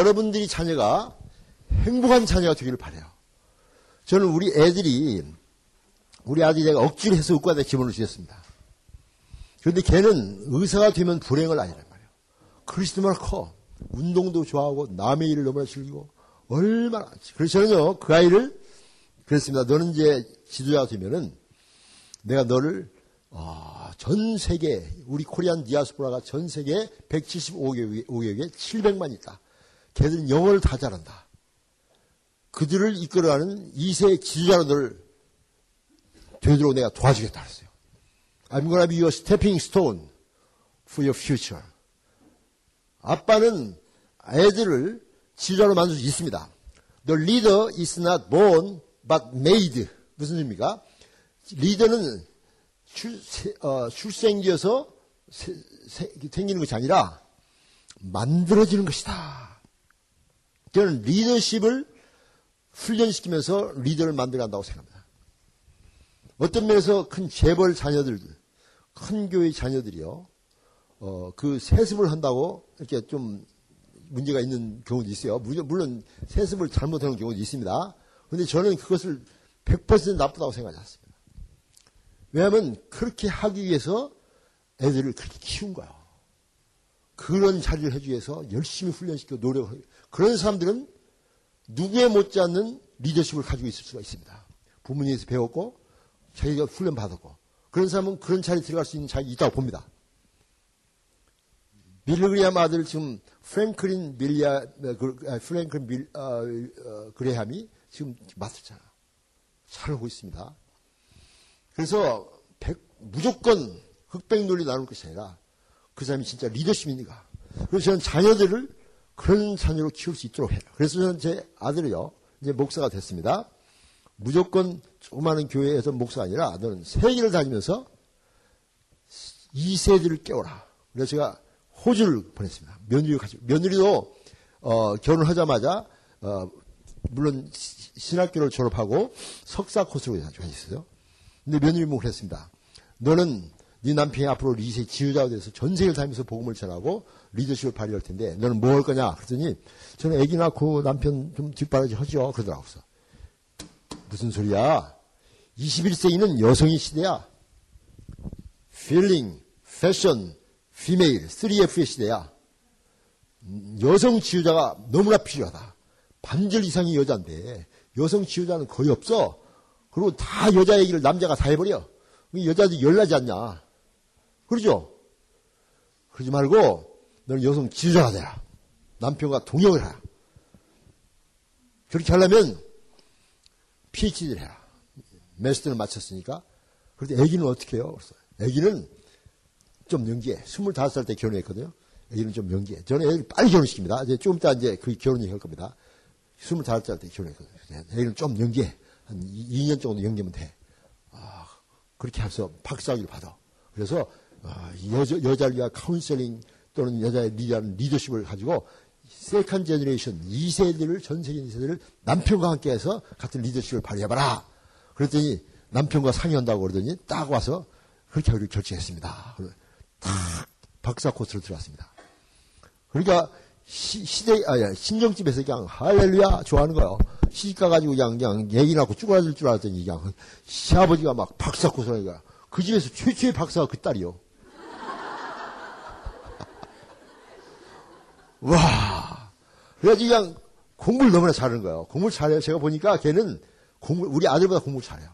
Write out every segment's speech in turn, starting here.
여러분들이 자녀가 행복한 자녀가 되기를 바래요. 저는 우리 애들이 우리 아들이 내가 억지로 해서 의과대 기본을 주셨습니다. 그런데 걔는 의사가 되면 불행을 아니란 말이에요. 그리스도만 커. 운동도 좋아하고 남의 일을 너무나 즐기고 얼마나 그래서 저는요 그 아이를 그랬습니다. 너는 이제 지도자가 되면은 내가 너를 어, 전 세계 우리 코리안 디아스포라가 전 세계 175개국에 700만 있다. 걔들은 영어를 다 잘한다. 그들을 이끌어가는 2세 지도자로 너를 되도록 내가 도와주겠다 그랬어요. I'm gonna be your stepping stone for your future. 아빠는 애들을 지도자로 만들 수 있습니다. The leader is not born but made. 무슨 의미입니까? 리더는 출, 어, 세, 생기는 것이 아니라 만들어지는 것이다. 저는 리더십을 훈련시키면서 리더를 만들어 간다고 생각합니다. 어떤 면에서 큰 재벌 자녀들, 큰 교회 자녀들이요, 어, 그 세습을 한다고 이렇게 좀 문제가 있는 경우도 있어요. 물론 세습을 잘못하는 경우도 있습니다. 그런데 저는 그것을 100% 나쁘다고 생각하지 않습니다. 왜냐하면 그렇게 하기 위해서 애들을 그렇게 키운 거예요. 그런 자리를 해주기 위해서 열심히 훈련시켜 노력을 그런 사람들은 누구에 못지않는 리더십을 가지고 있을 수가 있습니다. 부모님에서 배웠고 자기가 훈련 받았고 그런 사람은 그런 자리에 들어갈 수 있는 자리가 있다고 봅니다. 빌그리암 아들 지금 프랭클린 밀리아 그, 아, 프랭클린 밀, 어, 어, 그레함이 지금 맡았잖아. 잘 하고 있습니다. 그래서 백, 무조건 흑백 논리 나눌 것이 아니라 그 사람이 진짜 리더십입니까? 그래서 저는 자녀들을 그런 자녀로 키울 수 있도록 해요. 그래서 저는 제 아들이요. 이제 목사가 됐습니다. 무조건 조그마한 교회에서 목사가 아니라 너는 세계를 다니면서 이 세대를 깨워라. 그래서 제가 호주를 보냈습니다. 며느리 가지고 며느리도 어, 결혼하자마자 어, 물론 신학교를 졸업하고 석사 코스로 있어요. 근데 며느리는 그랬습니다. 너는 네 남편이 앞으로 리세 지휘자가 돼서 전 세계를 다니면서 복음을 전하고 리더십을 발휘할 텐데 너는 뭐 할 거냐? 그랬더니 저는 아기 낳고 남편 좀 뒷바라지 하죠. 그러더라고요. 무슨 소리야? 21세기는 여성의 시대야. feeling, fashion, female, 3F의 시대야. 여성 지휘자가 너무나 필요하다. 반절 이상이 여자인데 여성 지휘자는 거의 없어. 그리고 다 여자 얘기를 남자가 다 해버려. 여자도 열나지 않냐. 그러죠? 그러지 말고 너는 여성 지휘자가 되라. 남편과 동역을 하라. 그렇게 하려면 PhD를 해라. 메스터를 마쳤으니까. 그런데 아기는 어떻게 해요? 그래서 아기는 좀 연기해. 25살 때 결혼했거든요. 아기는 좀 연기해. 저는 애기 빨리 결혼시킵니다. 이제 좀 이따 이제 그 결혼 얘기할 겁니다. 25살 때 결혼했거든요. 애기는 좀 연기해. 한 2년 정도 연기하면 돼. 아, 그렇게 해서 박사학위를 받아. 그래서 아, 여자, 여자를 위한 카운셀링 또는 여자의 리더는 리더십을 가지고 second generation 2세대를 전 세계 2세대를 남편과 함께 해서 같은 리더십을 발휘해봐라. 그랬더니 남편과 상의한다고 그러더니 딱 와서 그렇게 하기로 결정했습니다. 탁 박사 코스로 들어왔습니다. 그러니까 시, 대 아, 신정집에서 그냥 할렐루야 좋아하는 거예요. 시집 가 가지고 그냥, 그냥 얘기 나고 쭈그라들 줄 알았더니 그냥 시아버지가 막 박사 코스라니까 그 집에서 최초의 박사가 그 딸이요. 와. 그래가지고 그냥 공부를 너무나 잘하는 거예요. 공부를 잘해요. 제가 보니까 걔는 공부, 우리 아들보다 공부를 잘해요.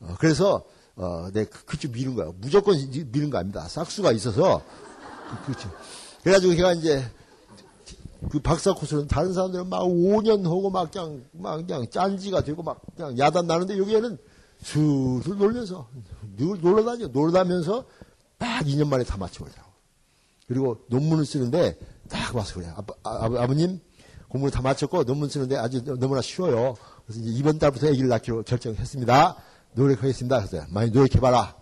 어, 그래서, 어, 내 그, 그쪽 미는 거예요. 무조건 미는 거 아닙니다. 싹수가 있어서. 그렇죠. 그래가지고 걔가 이제, 그 박사 코스는 다른 사람들은 막 5년 하고 막 그냥, 막 그냥 짠지가 되고 막 그냥 야단 나는데 여기에는 술술 놀면서 늘 놀러다녀. 놀다면서 딱 2년 만에 다 맞춰버리더라고. 그리고 논문을 쓰는데 딱 와서 그래요. 아빠, 아, 아버님 공부를 다 마쳤고 논문 쓰는데 아주 너무나 쉬워요. 그래서 이제 이번 달부터 아기를 낳기로 결정했습니다. 노력하겠습니다. 그래서 많이 노력해봐라.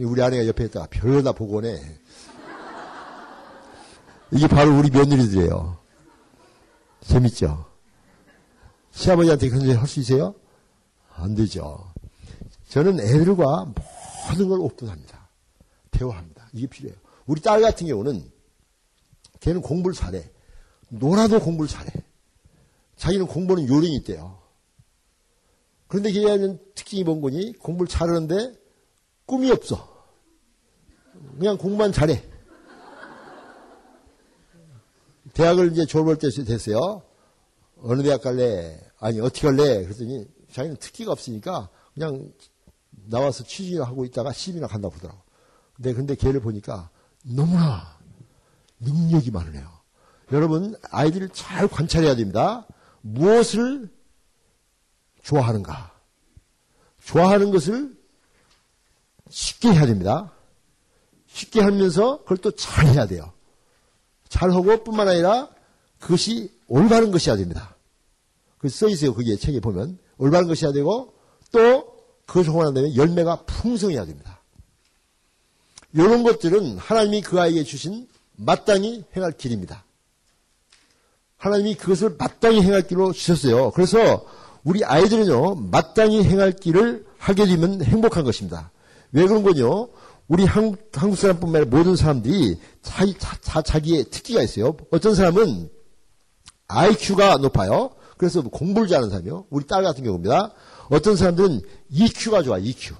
우리 아내가 옆에 있다가 별로다 보고 오네. 이게 바로 우리 며느리들이에요. 재밌죠? 시아버지한테 그런 소리 할수 있어요? 안 되죠. 저는 애들과 모든 걸 오픈합니다. 대화합니다. 이게 필요해요. 우리 딸 같은 경우는 걔는 공부를 잘해. 놀아도 공부를 잘해. 자기는 공부는 요령이 있대요. 그런데 걔는 특징이 뭔 거니? 공부를 잘하는데 꿈이 없어. 그냥 공부만 잘해. 대학을 이제 졸업할 때 됐어요. 어느 대학 갈래? 아니, 어떻게 갈래? 그랬더니 자기는 특기가 없으니까 그냥 나와서 취직하고 있다가 시집이나 간다고 그러더라고. 근데, 근데 걔를 보니까 너무나 능력이 많으네요. 여러분, 아이들을 잘 관찰해야 됩니다. 무엇을 좋아하는가? 좋아하는 것을 쉽게 해야 됩니다. 쉽게 하면서 그걸 또 잘해야 돼요. 잘하고 뿐만 아니라 그것이 올바른 것이어야 됩니다. 그 써 있어요. 거기에 책에 보면 올바른 것이어야 되고 또 그것을 하고 열매가 풍성해야 됩니다. 이런 것들은 하나님이 그 아이에게 주신 마땅히 행할 길입니다. 하나님이 그것을 마땅히 행할 길로 주셨어요. 그래서 우리 아이들은요, 마땅히 행할 길을 하게 되면 행복한 것입니다. 왜 그런 거요? 우리 한국, 한국 사람뿐만 아니라 모든 사람들이 자기, 자, 자 기의 특기가 있어요. 어떤 사람은 IQ가 높아요. 그래서 공부를 잘하는 사람이요. 우리 딸 같은 경우입니다. 어떤 사람들은 EQ가 좋아, EQ.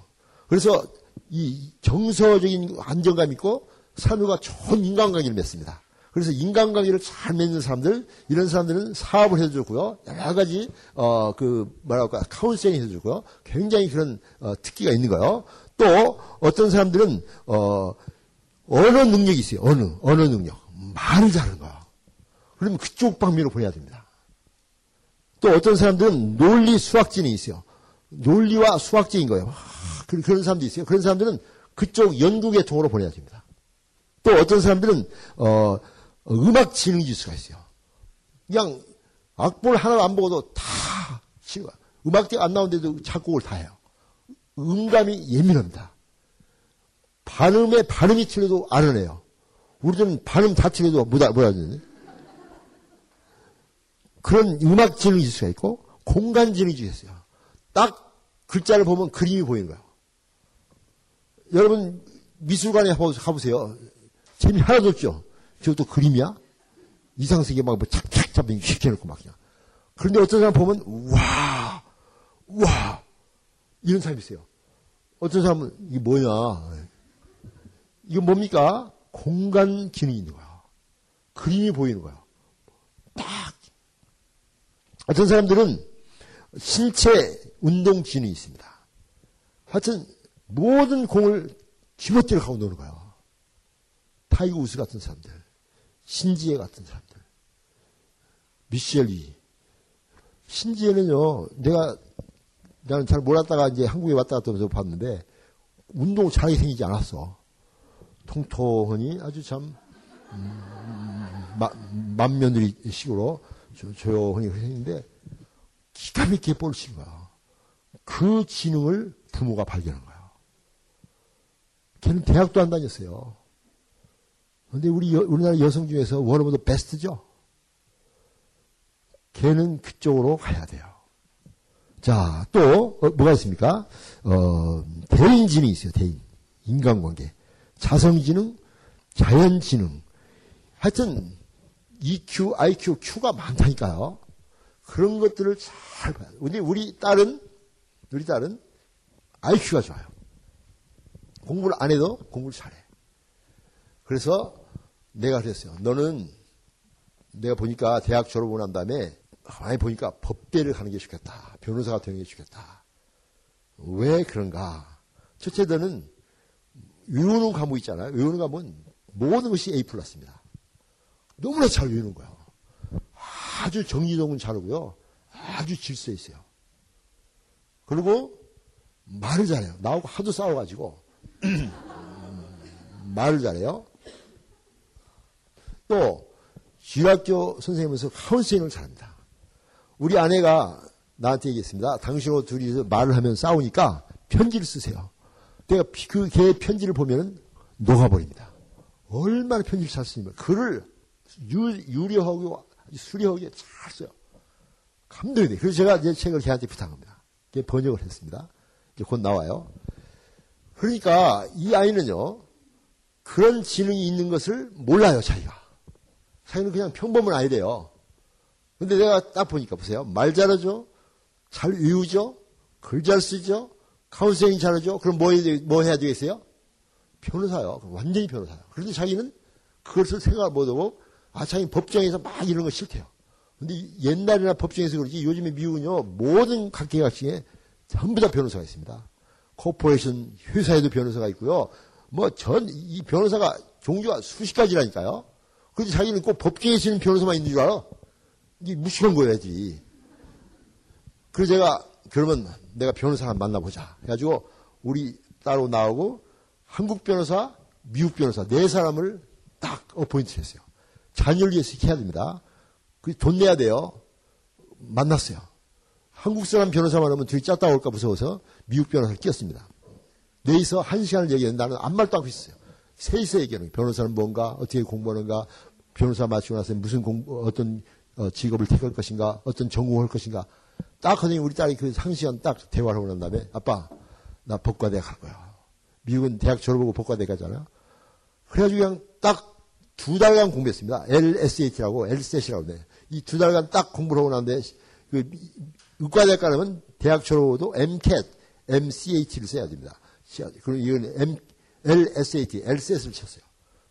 그래서 이 정서적인 안정감 있고 사람들과 좋은 인간관계를 맺습니다. 그래서 인간관계를 잘 맺는 사람들, 이런 사람들은 사업을 해주고요. 여러 가지, 어, 그, 뭐랄까, 카운셀링 해주고요. 굉장히 그런, 어, 특기가 있는 거예요. 또, 어떤 사람들은, 어, 언어 능력이 있어요. 언어, 언어 능력. 말을 잘하는 거예요. 그러면 그쪽 방면으로 보내야 됩니다. 또 어떤 사람들은 논리 수학진이 있어요. 논리와 수학진인 거예요. 아, 그런 사람도 있어요. 그런 사람들은 그쪽 연구 계통으로 보내야 됩니다. 또 어떤 사람들은 어, 음악 지능 지수가 있어요. 그냥 악보를 하나 안 보고도 다 음악대가 안 나오는데도 작곡을 다 해요. 음감이 예민합니다. 발음에 발음이 틀려도 알아내요. 우리들은 발음 다 틀려도 못, 못 알아듣는 그런 음악 지능이 있을 수가 있고 공간 지능이 있어요. 딱 글자를 보면 그림이 보이는 거예요. 여러분 미술관에 가보세요. 재미 하나도 없죠. 저것도 그림이야? 이상세계 막 뭐 착착 잡히 쉽게 해놓고 막 그냥. 그런데 어떤 사람 보면 와, 와 이런 사람이 있어요. 어떤 사람은 이게 뭐냐? 이거 뭡니까? 공간 기능이 있는 거야. 그림이 보이는 거야. 딱. 어떤 사람들은 신체 운동 기능이 있습니다. 하여튼 모든 공을 집어뜨려 가고 노는 거야. 타이거 우즈 같은 사람들, 신지애 같은 사람들, 미셸리. 신지혜는요, 내가, 나는 잘 몰랐다가 이제 한국에 왔다 갔다 하면서 봤는데, 운동을 잘하게 생기지 않았어. 통통하니 아주 참, 음, 마, 만며느리 식으로 조용히 생겼는데, 기가 막히게 볼을 친 거야. 그 지능을 부모가 발견한 거야. 걔는 대학도 안 다녔어요. 근데 우리 여, 우리나라 여성 중에서 원어보다 베스트죠. 걔는 그쪽으로 가야 돼요. 자, 또 어, 뭐가 있습니까? 어, 대인지능이 있어요. 대인. 인간관계. 자성지능, 자연지능. 하여튼 EQ, IQ, Q가 많다니까요. 그런 것들을 잘 봐야 돼요. 근데 우리 딸은 우리 딸은 IQ가 좋아요. 공부를 안 해도 공부를 잘해. 그래서 내가 그랬어요. 너는 내가 보니까 대학 졸업을 한 다음에 많이 보니까 법대를 가는 게 좋겠다. 변호사가 되는 게 좋겠다. 왜 그런가? 첫째, 너는 외우는 과목 있잖아요. 외우는 과목은 모든 것이 A 플러스입니다. 너무나 잘 외우는 거야. 아주 정리동은 잘하고요. 아주 질서 있어요. 그리고 말을 잘해요. 나하고 하도 싸워가지고 말을 잘해요. 또 유학교 선생님에서 카운셀링을 잘합니다. 우리 아내가 나한테 얘기했습니다. 당신하고 둘이서 말을 하면 싸우니까 편지를 쓰세요. 내가 그개 편지를 보면 녹아버립니다. 얼마나 편지를 잘 쓰냐면 글을 유, 유려하고 수려하게 잘 써요. 감동이 돼. 그래서 제가 이제 책을 걔한테 부탁합니다. 번역을 했습니다. 이제 곧 나와요. 그러니까 이 아이는요, 그런 지능이 있는 것을 몰라요, 자기가. 자기는 그냥 평범은 아니래요. 근데 내가 딱 보니까 보세요. 말 잘하죠? 잘 외우죠? 글 잘 쓰죠? 카운셀링 잘하죠? 그럼 뭐, 해야, 뭐 해야 되겠어요? 변호사요. 완전히 변호사요. 그런데 자기는 그것을 생각을 못하고, 아, 자기 법정에서 막 이런 거 싫대요. 근데 옛날이나 법정에서 그렇지 요즘에 미국은요, 모든 각계각층에 전부 다 변호사가 있습니다. corporation 회사에도 변호사가 있고요. 뭐 전 이 변호사가 종류가 수십 가지라니까요. 그런데 자기는 꼭 법정에 서는 변호사만 있는 줄 알아. 이게 무식한 거야지. 그래서 제가 그러면 내가 변호사 한 만나보자. 해가지고 우리 따로 나오고 한국 변호사, 미국 변호사 네 사람을 딱 어포인트 했어요. 자녀를 위해서 해야 됩니다. 그 돈 내야 돼요. 만났어요. 한국 사람 변호사만 하면 둘이 짰다 올까 무서워서 미국 변호사를 끼었습니다. 내에서 한 시간을 얘기했는데 나는 아무 말도 안 하고 있어요. 셋이서 얘기하는 거예요. 변호사는 뭔가, 어떻게 공부하는가, 변호사 마치고 나서 무슨 공부, 어떤 어, 직업을 택할 것인가, 어떤 전공을 할 것인가. 딱 하더니 우리 딸이 그 상시간 딱 대화를 하고 난 다음에 아빠, 나 법과대 갈 거야. 미국은 대학 졸업하고 법과대 가잖아요. 그래가지고 그냥 딱 두 달간 공부했습니다. LSAT라고, LSAT이라고 돼. 이두 달간 딱 공부를 하고 났는데, 그, 의과대 가려면 대학 졸업도 MCAT, MCAT를 써야 됩니다. 그럼 이건 M, LSAT, LSAT를 쳤어요.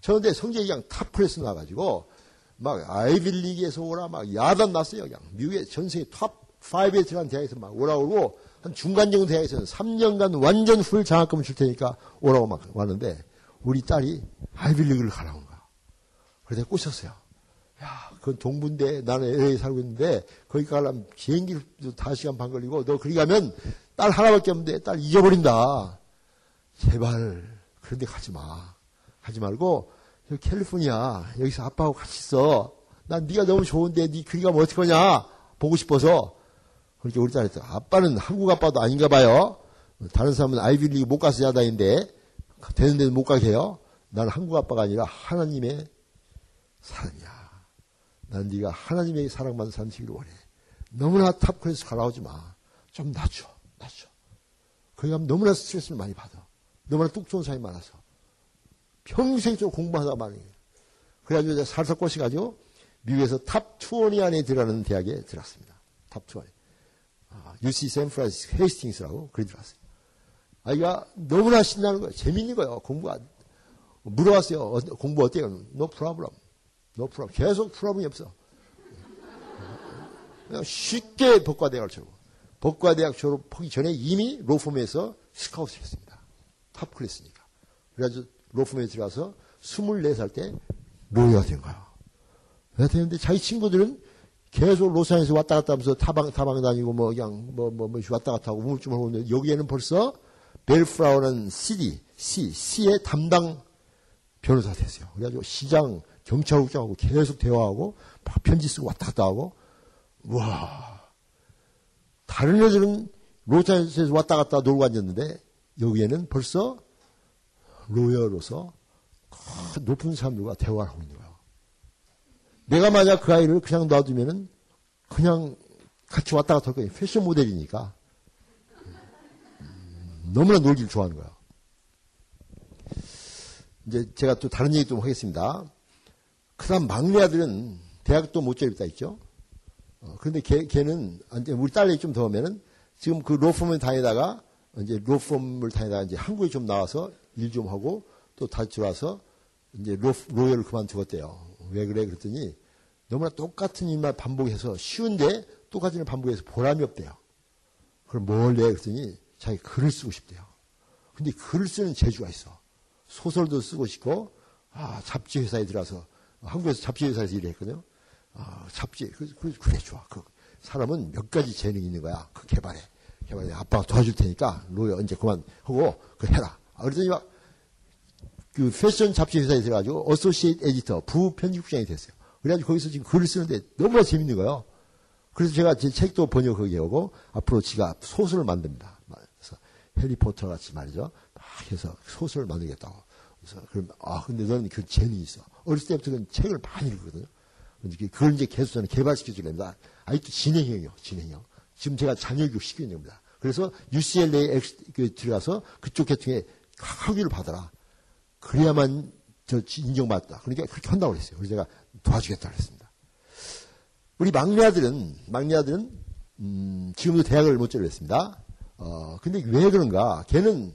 저런데 성적이 그냥 top class 나가지고, 막 아이비리그에서 오라, 막 야단 났어요. 그냥 미국의 전 세계 top 5에 들어간 대학에서 막 오라오고, 한 중간 정도 대학에서는 3년간 완전 full 장학금을 줄 테니까 오라고 막 왔는데, 우리 딸이 아이비리그를 가라고 그래서 꼬셨어요. 야, 그건 동부인데 나는 LA에 살고 있는데 거기 가려면 비행기를 5시간 반 걸리고 너 거기 가면 딸 하나밖에 없는데 딸 잊어버린다. 제발 그런데 가지 마. 하지 말고 캘리포니아 여기서 아빠하고 같이 있어. 난 네가 너무 좋은데 네 거기 가면 어떡하냐. 보고 싶어서. 그렇게 우리 딸이 아빠는 한국 아빠도 아닌가 봐요. 다른 사람은 아이비리그 못 가서 야다인데 되는 데는 못 가게 해요. 나는 한국 아빠가 아니라 하나님의 사람이야. 난 네가 하나님의 사랑만 산시기를 원해. 너무나 탑클래스 가라오지 마. 좀 낮춰, 낮춰. 거기 가면 너무나 스트레스를 많이 받아. 너무나 뚝 좋은 사람이 많아서. 평생 좀 공부하다 말이에요. 그래가지고 이제 살살 꼬시가지고 미국에서 top 20 안에 들어가는 대학에 들어갔습니다. top 20. 아, UC 샌프란시스코 헤이스팅스라고 그리 들어갔어요. 아이가 너무나 신나는 거예요. 재밌는 거예요. 공부가. 물어봤어요. 어, 공부 어때요? No problem. No problem. 계속 problem이 없어. 쉽게 법과대학을 졸업. 법과대학 졸업하기 전에 이미 로펌에서 스카웃을 했습니다. 탑 클래스니까. 그래가지고 로펌에 들어가서 24살 때 로이가 된 거야. 되는데 자기 친구들은 계속 로스안에서 왔다 갔다 하면서 타방, 타방 다니고 뭐 그냥 뭐, 뭐, 뭐 왔다 갔다 하고 우물쭈물 하고 있는데 여기에는 벌써 벨프라우는 CD, C, C의 담당 변호사가 됐어요. 그래가지고 시장, 경찰국장하고 계속 대화하고 막 편지 쓰고 왔다 갔다 하고 와 다른 애들은 로스앤젤레스에서 왔다 갔다 놀고 앉았는데 여기에는 벌써 로여로서 높은 사람들과 대화를 하고 있는 거예요. 내가 만약 그 아이를 그냥 놔두면은 그냥 같이 왔다 갔다 할 거예요. 패션 모델이니까. 음, 너무나 놀기를 좋아하는 거야. 이제 제가 또 다른 얘기 좀 하겠습니다. 그 다음 막내 아들은 대학도 못 졸업다 있죠. 어, 그런데 걔, 걔는, 우리 딸이 좀더 하면은 지금 그 로펌을 다니다가 이제 로펌을 다니다가 이제 한국에 좀 나와서 일 좀 하고 또 다시 들어와서 이제 로, 로열을 그만두었대요. 왜 그래? 그랬더니 너무나 똑같은 일만 반복해서 쉬운데 똑같은 일 반복해서 보람이 없대요. 그럼 뭘 해? 그랬더니 자기 글을 쓰고 싶대요. 근데 글을 쓰는 재주가 있어. 소설도 쓰고 싶고, 아, 잡지 회사에 들어가서 한국에서 잡지 회사에서 일했거든요. 아, 잡지, 그, 그, 그래, 좋아. 그, 사람은 몇 가지 재능이 있는 거야. 그 개발에. 개발에 아빠가 도와줄 테니까, lawyer, 이제 그만 하고, 그 해라. 아, 그러더니 막, 그 패션 잡지 회사에 들어가지고, associate editor, 부편집국장이 됐어요. 그래가지고 거기서 지금 글을 쓰는데 너무나 재밌는 거예요. 그래서 제가 제 책도 번역하게 하고, 앞으로 지가 소설을 만듭니다. 그래서 해리포터 같이 말이죠. 막 해서 소설을 만들겠다고. 그래서, 그럼, 아, 근데 너는 그 재능이 있어. 어렸을 때부터 그 책을 많이 읽거든요. 그걸 이제 계속 저는 개발시켜 주려니다 아직도 진행형이요, 진행형. 지금 제가 자녀교육 시키는 겁니다. 그래서 UCLA에 그 들어가서 그쪽 계통에 학위를 받아라. 그래야만 저 인정받다. 그러니까 그렇게 한다고 그랬어요. 그래서 제가 도와주겠다 그랬습니다. 우리 막내 아들은 막내 아들은 음, 지금도 대학을 못 졸업했습니다. 어, 근데 왜 그런가? 걔는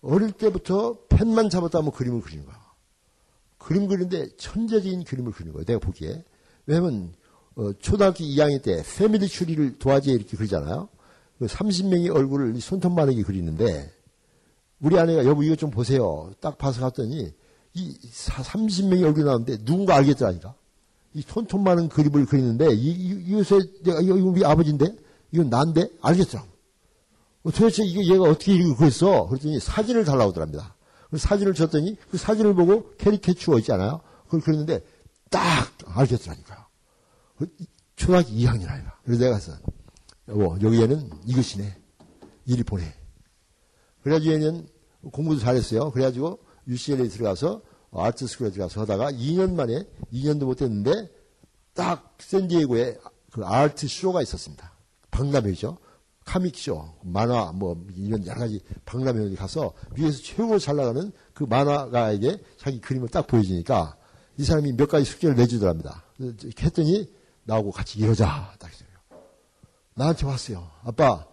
어릴 때부터 펜만 잡았다 하면 그림을 그리는 거야. 그림 그리는데 천재적인 그림을 그리는 거예요. 내가 보기에. 왜냐면 어, 초등학교 2학년 때 패밀리 추리를 도화지에 이렇게 그리잖아요. 30명의 그 얼굴을 손톱만하게 그리는데 우리 아내가 여보 이거 좀 보세요. 딱 봐서 갔더니 이 30명의 얼굴이 나오는데 누군가 알겠더라니까. 이 손톱 많은 그림을 그리는데 이, 이, 요새 내가 이거 우리 아버지인데 이건 난데 알겠더라고. 어, 도대체 이거 얘가 어떻게 이걸 그랬어? 그랬더니 사진을 달라고 하더랍니다. 사진을 줬더니 그 사진을 보고 캐리캐추어 있잖아요. 그걸 그렸는데 딱 알겠더라니까요. 그 초등학교 2학년 아이가. 그래서 내가 가서 여보 여기에는 이것이네. 이리 보내. 그래가지고 얘는 공부도 잘했어요. 그래가지고 UCLA에 들어가서 아트 스쿨에 들어가서 하다가 2년 만에 2년도 못했는데 딱 샌디에고에 그 아트 쇼가 있었습니다. 박람회죠. 카믹쇼, 만화, 뭐, 이런 여러 가지 박람회에 가서 미국에서 최고로 잘 나가는 그 만화가에게 자기 그림을 딱 보여주니까 이 사람이 몇 가지 숙제를 내주더랍니다. 했더니 나하고 같이 이러자. 딱 했어요. 나한테 왔어요. 아빠,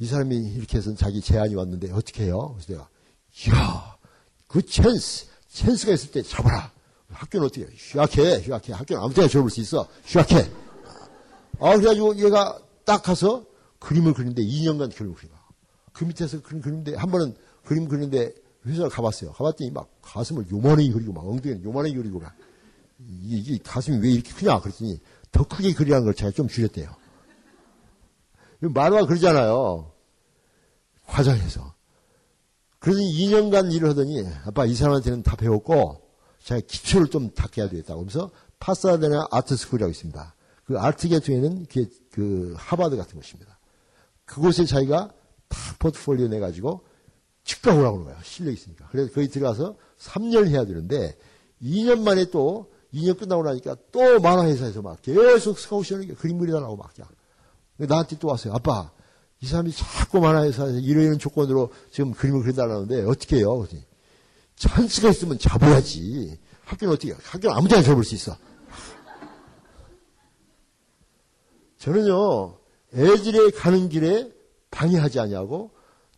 이 사람이 이렇게 해서 자기 제안이 왔는데 어떻게 해요? 그래서 내가, 이야, 그 찬스, 찬스가 있을 때 잡아라. 학교는 어떻게 해? 휴학해, 휴학해. 학교는 아무 때나 졸업할 수 있어. 휴학해. 아, 그래가지고 얘가 딱 가서 그림을 그리는데 2년간 그림을 그려. 그 밑에서 그림 그리는데 한 번은 그림 그리는데 회사를 가봤어요. 가봤더니 막 가슴을 요만하게 그리고 막 엉덩이를 요만하게 그리고 막 이게, 이게 가슴이 왜 이렇게 크냐 그랬더니 더 크게 그리라는 걸 제가 좀 줄였대요. 만화 그러잖아요. 화장해서. 그래서 2년간 일을 하더니 아빠 이 사람한테는 다 배웠고 제가 기초를 좀 닦아야 되겠다고 하면서 파사데나 Art School이라고 있습니다. 그 아트 계통에는 그 하바드 같은 곳입니다. 그곳에 자기가 탁 포트폴리오 내가지고 즉각 오라고 그러는 거예요. 실력 있으니까. 그래서 거기 들어가서 3년 해야 되는데 2년 만에 또 2년 끝나고 나니까 또 만화회사에서 막 계속 스카우시하는 게 그림 그리달라고 막. 나한테 또 왔어요. 아빠, 이 사람이 자꾸 만화 회사에서 이런 조건으로 지금 그림을 그려달라는데 어떻게 해요? 찬스가 있으면 잡아야지. 학교는 어떻게 해요? 학교는 아무 데나 잡을 수 있어. 저는요, 애들의 가는 길에 방해하지 않냐고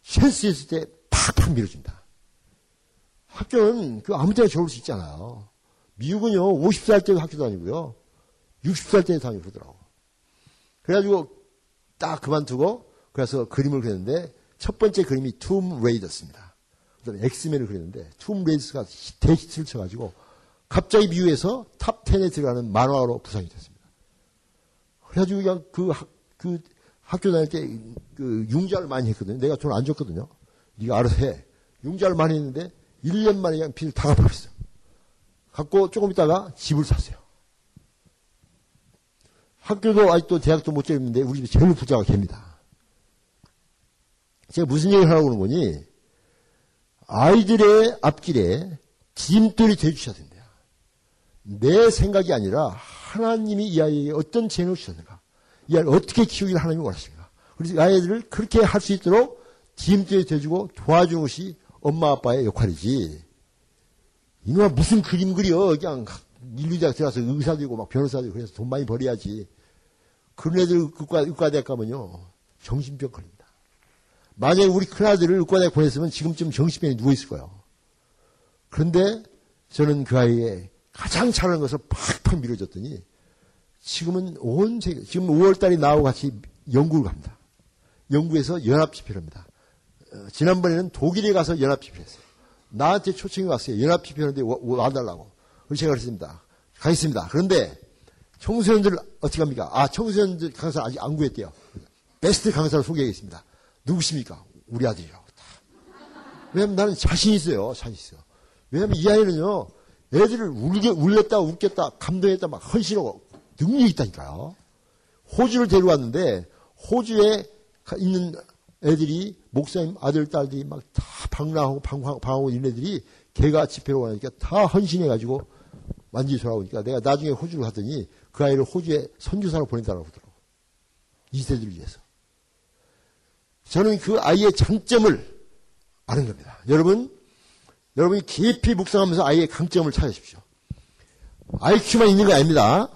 찬스 있을 때 팍팍 밀어준다. 학교는 그 아무 데나 잡을 수 있잖아요. 미국은요, 50살 때도 학교 다니고요. 60살 때 다니고 그러더라고. 그래가지고 딱 그만두고 그래서 그림을 그렸는데 첫 번째 그림이 Tomb Raiders입니다. 그다음에 X-Men을 그렸는데 Tomb Raiders가 대히트를 쳐가지고 갑자기 미국에서 top 10에 들어가는 만화로 부상이 됐습니다. 그래가지고 그냥 그, 학, 그 학교 다닐 때 그 융자를 많이 했거든요. 내가 돈 안 줬거든요. 네가 알아서 해. 융자를 많이 했는데 1년 만에 그냥 빚을 다 갚아버렸어요. 갖고 조금 있다가 집을 샀어요. 학교도 아직도 대학도 못 졸업했는데 우리 집에 제일 부자가 걔입니다. 제가 무슨 얘기를 하라고 그러는 거니? 아이들의 앞길에 짐돌이 되주셔야 된다. 내 생각이 아니라 하나님이 이 아이에게 어떤 재능을 주셨는가? 이 아이를 어떻게 키우기를 하나님이 원하십니까? 그래서 이 아이들을 그렇게 할 수 있도록 짐돌이 되주고 도와주는 것이 엄마 아빠의 역할이지. 이놈아 무슨 그림 그려. 그냥 인류대학 들어가서 의사 되고 막 변호사 되고 그래서 돈 많이 벌어야지. 그런 애들 의과, 의과대학 가면요. 정신병 걸립니다. 만약에 우리 큰아들을 의과대학 보냈으면 지금쯤 정신병에 누워있을 거예요. 그런데 저는 그 아이의 가장 잘하는 것을 팍팍 밀어줬더니 지금은 온 세계, 지금 5월달에 나하고 같이 영국을 갑니다. 영국에서 연합집회합니다. 어, 지난번에는 독일에 가서 연합집회 했어요. 나한테 초청이 왔어요. 연합집회 하는데 와달라고. 그래서 제가 그랬습니다. 가겠습니다. 그런데 청소년들 어떻게 합니까? 아, 청소년들 강사 아직 안 구했대요. 베스트 강사를 소개하겠습니다. 누구십니까? 우리 아들이라고. 왜냐면 나는 자신 있어요. 자신 있어요. 왜냐면 이 아이는요, 애들을 울게, 울렸다, 웃겼다, 감동했다, 막 헌신하고 능력이 있다니까요. 호주를 데려왔는데, 호주에 있는 애들이, 목사님 아들, 딸들이 막 다 방랑하고 방황, 방황하고 있는 애들이 개가 집회로 가니까 다 헌신해가지고 돌아오니까 내가 나중에 호주를 가더니 그 아이를 호주에 선교사로 보낸다고 하더라고. 2세들을 위해서. 저는 그 아이의 장점을 아는 겁니다. 여러분, 여러분이 깊이 묵상하면서 아이의 강점을 찾으십시오. IQ만 있는 거 아닙니다.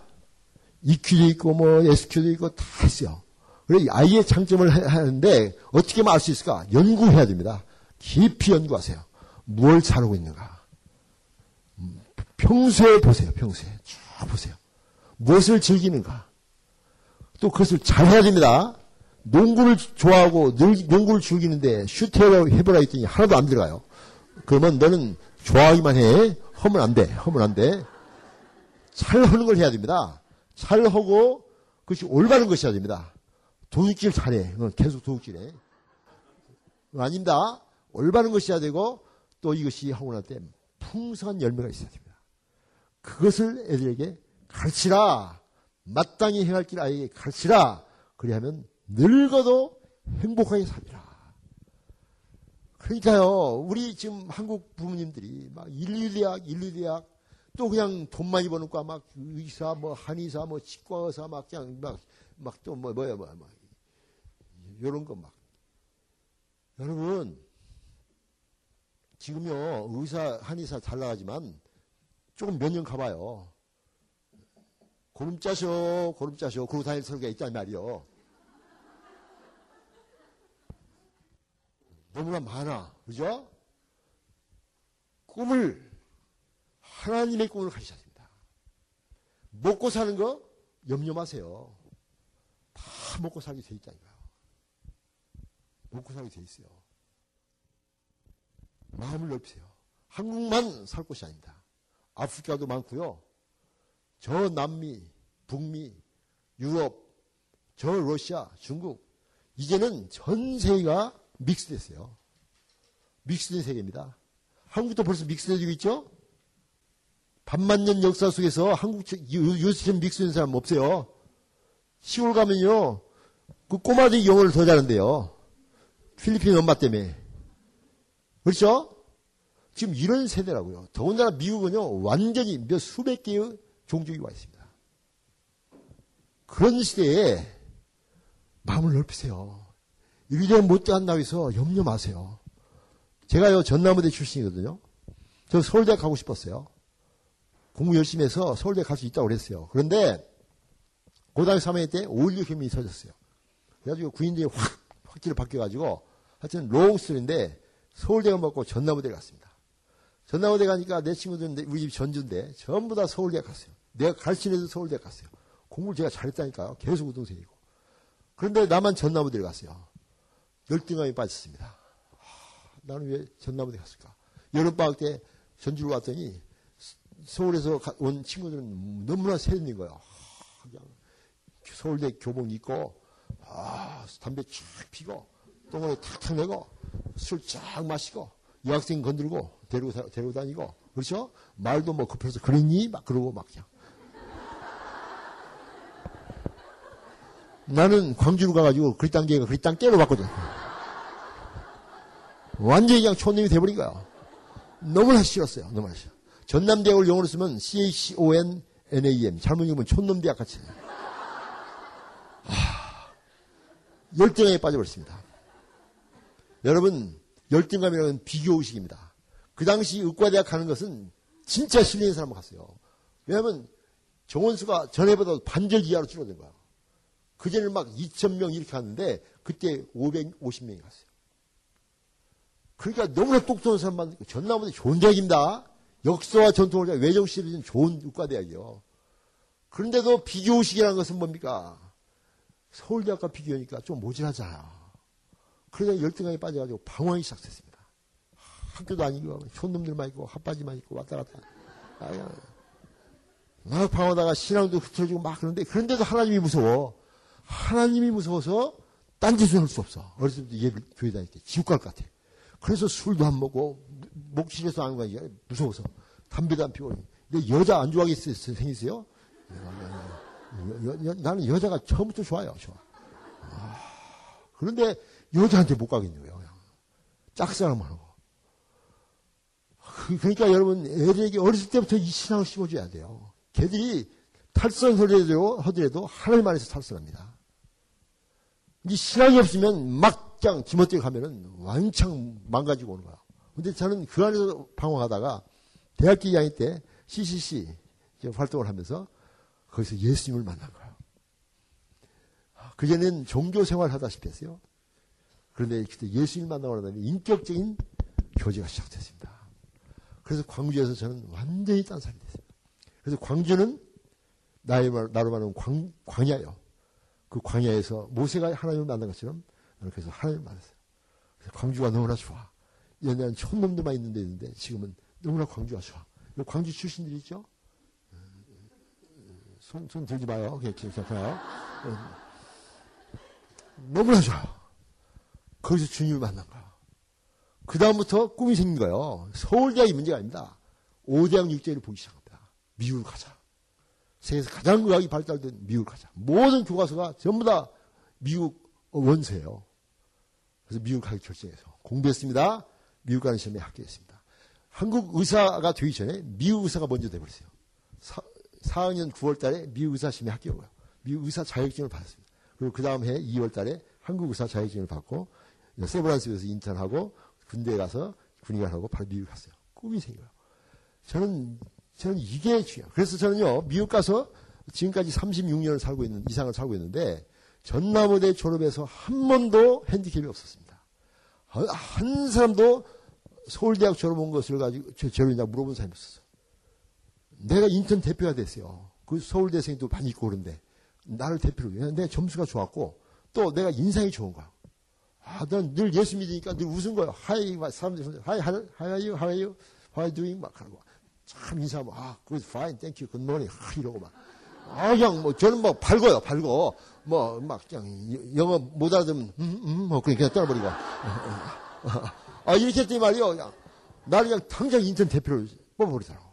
EQ도 있고 뭐 SQ도 있고 다 있어요. 그래 아이의 장점을 하는데 어떻게 알수 있을까? 연구해야 됩니다. 깊이 연구하세요. 무엇 잘하고 있는가? 평소에 보세요. 평소에 쭉 보세요. 무엇을 즐기는가? 또 그것을 잘 해야 됩니다. 농구를 좋아하고 늘 농구를 즐기는데 슈트해라 해보라 했더니 하나도 안 들어가요. 그러면 너는 좋아하기만 해. 하면 안 돼. 하면 안 돼. 잘 하는 걸 해야 됩니다. 잘 하고 그것이 올바른 것이어야 됩니다. 도둑질 잘해. 계속 도둑질해. 아닙니다. 올바른 것이어야 되고 또 이것이 하고 날 때 풍성한 열매가 있어야 됩니다. 그것을 애들에게 가르치라. 마땅히 행할 길 아이에게 가르치라. 그리하면 늙어도 행복하게 살리라. 그러니까요, 우리 지금 한국 부모님들이 막 인류대학, 인류대학, 또 그냥 돈 많이 버는 과 막 의사, 뭐 한의사, 뭐 치과 의사 막 그냥 막, 막 또 뭐, 뭐야, 뭐야, 뭐. 요런 거 막. 여러분, 지금요, 의사, 한의사 잘 나가지만 조금 몇 년 가봐요. 고름 짜셔, 고름 짜셔. 그러고 다닐 설계가 있단 말이요. 너무나 많아. 그죠? 꿈을, 하나님의 꿈을 가지셔야 됩니다. 먹고 사는 거 염려 마세요. 다 먹고 살게 돼 있다니까요. 먹고 살게 돼 있어요. 마음을 넓히세요. 한국만 살 곳이 아닙니다. 아프리카도 많고요. 저 남미, 북미, 유럽, 저 러시아, 중국 이제는 전 세계가 믹스됐어요. 믹스된 세계입니다. 한국도 벌써 믹스되고 있죠? 반만 년 역사 속에서 한국 요새처럼 믹스된 사람 없어요. 시골 가면요. 그 꼬마들이 영어를 더 잘한대요. 필리핀 엄마 때문에. 그렇죠? 지금 이런 세대라고요. 더군다나 미국은요. 완전히 몇 수백 개의 종족이 와 있습니다. 그런 시대에 마음을 넓히세요. 못돼 한다고 해서 염려 마세요. 제가요, 전남대대 출신이거든요. 저 서울대 가고 싶었어요. 공부 열심히 해서 서울대 갈 수 있다고 그랬어요. 그런데 고등학교 3학년 때 5.16 혁명이 터졌어요. 그래가지고 구인들이 확, 확지를 바뀌어가지고 하여튼 롱스토리인데 서울대가 먹고 전남대 갔습니다. 전남대 가니까 내 친구들은 우리 집 전주인데 전부 다 서울대 갔어요. 내가 가르치는 서울대 갔어요. 공부를 제가 잘했다니까요. 계속 우등생이고. 그런데 나만 전남대를 갔어요. 열등감이 빠졌습니다. 하, 나는 왜 전남대 갔을까? 여름방학 때 전주로 왔더니 서울에서 온 친구들은 너무나 세련된 거예요. 그냥 서울대 교복 입고 아, 담배 쫙 피고 똥을 탁탁 내고 술 쫙 마시고 여학생 건들고 데리고, 데리고 다니고 그렇죠? 말도 뭐 급해서 그랬니? 막 그러고 막 그냥 나는 광주로 가가지고 그리땅 개가 그리땅 깨로 봤거든. 완전히 그냥 촌놈이 돼버린 거야. 너무나 싫었어요. 너무나 싫어. 전남대학을 영어로 쓰면 C-H-O-N-N-A-M. 잘못 읽으면 촌놈대학 같이. 하, 열등감에 빠져버렸습니다. 여러분, 열등감이라는 비교의식입니다. 그 당시 의과대학 가는 것은 진짜 실리는 사람만 갔어요. 왜냐하면 정원수가 전에보다 반절 이하로 줄어든 거야. 그전에는 막 2,000명 이렇게 갔는데 그때 550명이 갔어요. 그러니까 너무나 똑똑한 사람만 전남대 좋은 대학입니다. 역사와 전통을 외정시리는 좋은 의과대학이요. 그런데도 비교의식이라는 것은 뭡니까? 서울대학과 비교하니까 좀 모질하잖아요. 그러다 열등감에 빠져가지고 방황이 시작됐습니다. 학교도 아니고 촌놈들만 있고 핫바지만 있고 왔다 갔다. 막 방황하다가 신앙도 흐트러지고 막 그런데 그런데도 하나님이 무서워. 하나님이 무서워서 딴짓을 할 수 없어. 어렸을 때 예배 교회 다닐 때 지옥 갈 것 같아. 그래서 술도 안 먹고 목실에서 안 가니까 무서워서 담배도 안 피우고. 근데 여자 안 좋아하게 생기세요? 나는 여자가 처음부터 좋아요. 좋아. 아, 그런데 여자한테 못 가겠네요. 짝사랑만 하고. 그, 그러니까 여러분 애들에게 어렸을 때부터 이 신앙을 심어줘야 돼요. 걔들이 탈선하더라도 하더라도 하나님 안에서 탈선합니다. 이 신앙이 없으면 막장 지멋대로 가면은 완창 망가지고 오는 거야. 근데 저는 그 안에서 방황하다가 대학교 2학년 때 CCC 활동을 하면서 거기서 예수님을 만난 거예요. 그전에는 종교 생활 하다시피 했어요. 그런데 그때 예수님을 만나고 나면 인격적인 교제가 시작됐습니다. 그래서 광주에서 저는 완전히 딴 사람이 됐어요. 그래서 광주는 나의 말, 나로 말하면 광, 광야요. 그 광야에서 모세가 하나님을 만난 것처럼 나는 그래서 하나님을 만났어요. 그래서 광주가 너무나 좋아. 옛날엔 촌놈들만 있는 데 있는데 지금은 너무나 광주가 좋아. 광주 출신들 있죠? 손, 손 들지 마요. 그냥, 그냥, 너무나 좋아요. 거기서 주님을 만난 거야. 그다음부터 꿈이 생긴 거예요. 서울대학이 문제가 아닙니다. 5대학 육제를 보기 시작합니다. 미국을 가자. 세계에서 가장 의학이 발달된 미국을 가자. 모든 교과서가 전부 다 미국 원서예요. 그래서 미국 가기 결정해서 공부했습니다. 미국 가는 시험에 합격했습니다. 한국 의사가 되기 전에 미국 의사가 먼저 돼버렸어요. 4, 4학년 9월 달에 미국 의사 시험에 합격을 미국 의사 자격증을 받았습니다. 그리고 그 다음 해 2월 달에 한국 의사 자격증을 받고 세브란스에서 인턴하고 군대에 가서 군의관하고 바로 미국 갔어요. 꿈이 생겨요. 저는 저는 이게 중요해요. 그래서 저는요 미국 가서 지금까지 36년을 살고 있는 이상을 살고 있는데 전남의대 졸업해서 한 번도 핸디캡이 없었습니다. 한 사람도 서울대학 졸업한 것을 가지고 저를 물어본 사람이 없었어요. 내가 인턴 대표가 됐어요. 그 서울대생도 많이 있고 그런데 나를 대표로 내 점수가 좋았고 또 내가 인상이 좋은 거야. 아, 난 늘 예수 믿으니까 늘 웃은 거예요. hi, 사람들이, hi, you, how are you doing? 막 거. 참 인사하면, 아, good, fine, thank you, good morning. 아, 이러고 막. 아, 그냥 뭐, 저는 뭐, 밝어요, 밝어. 뭐, 막, 그냥, 영어 못 알아들으면, 음, 음, 뭐, 그냥, 그냥 떠나버리고. 아, 이렇게 했더니 말이요. 그냥, 나를 그냥 당장 인턴 대표를 뽑아버리더라고.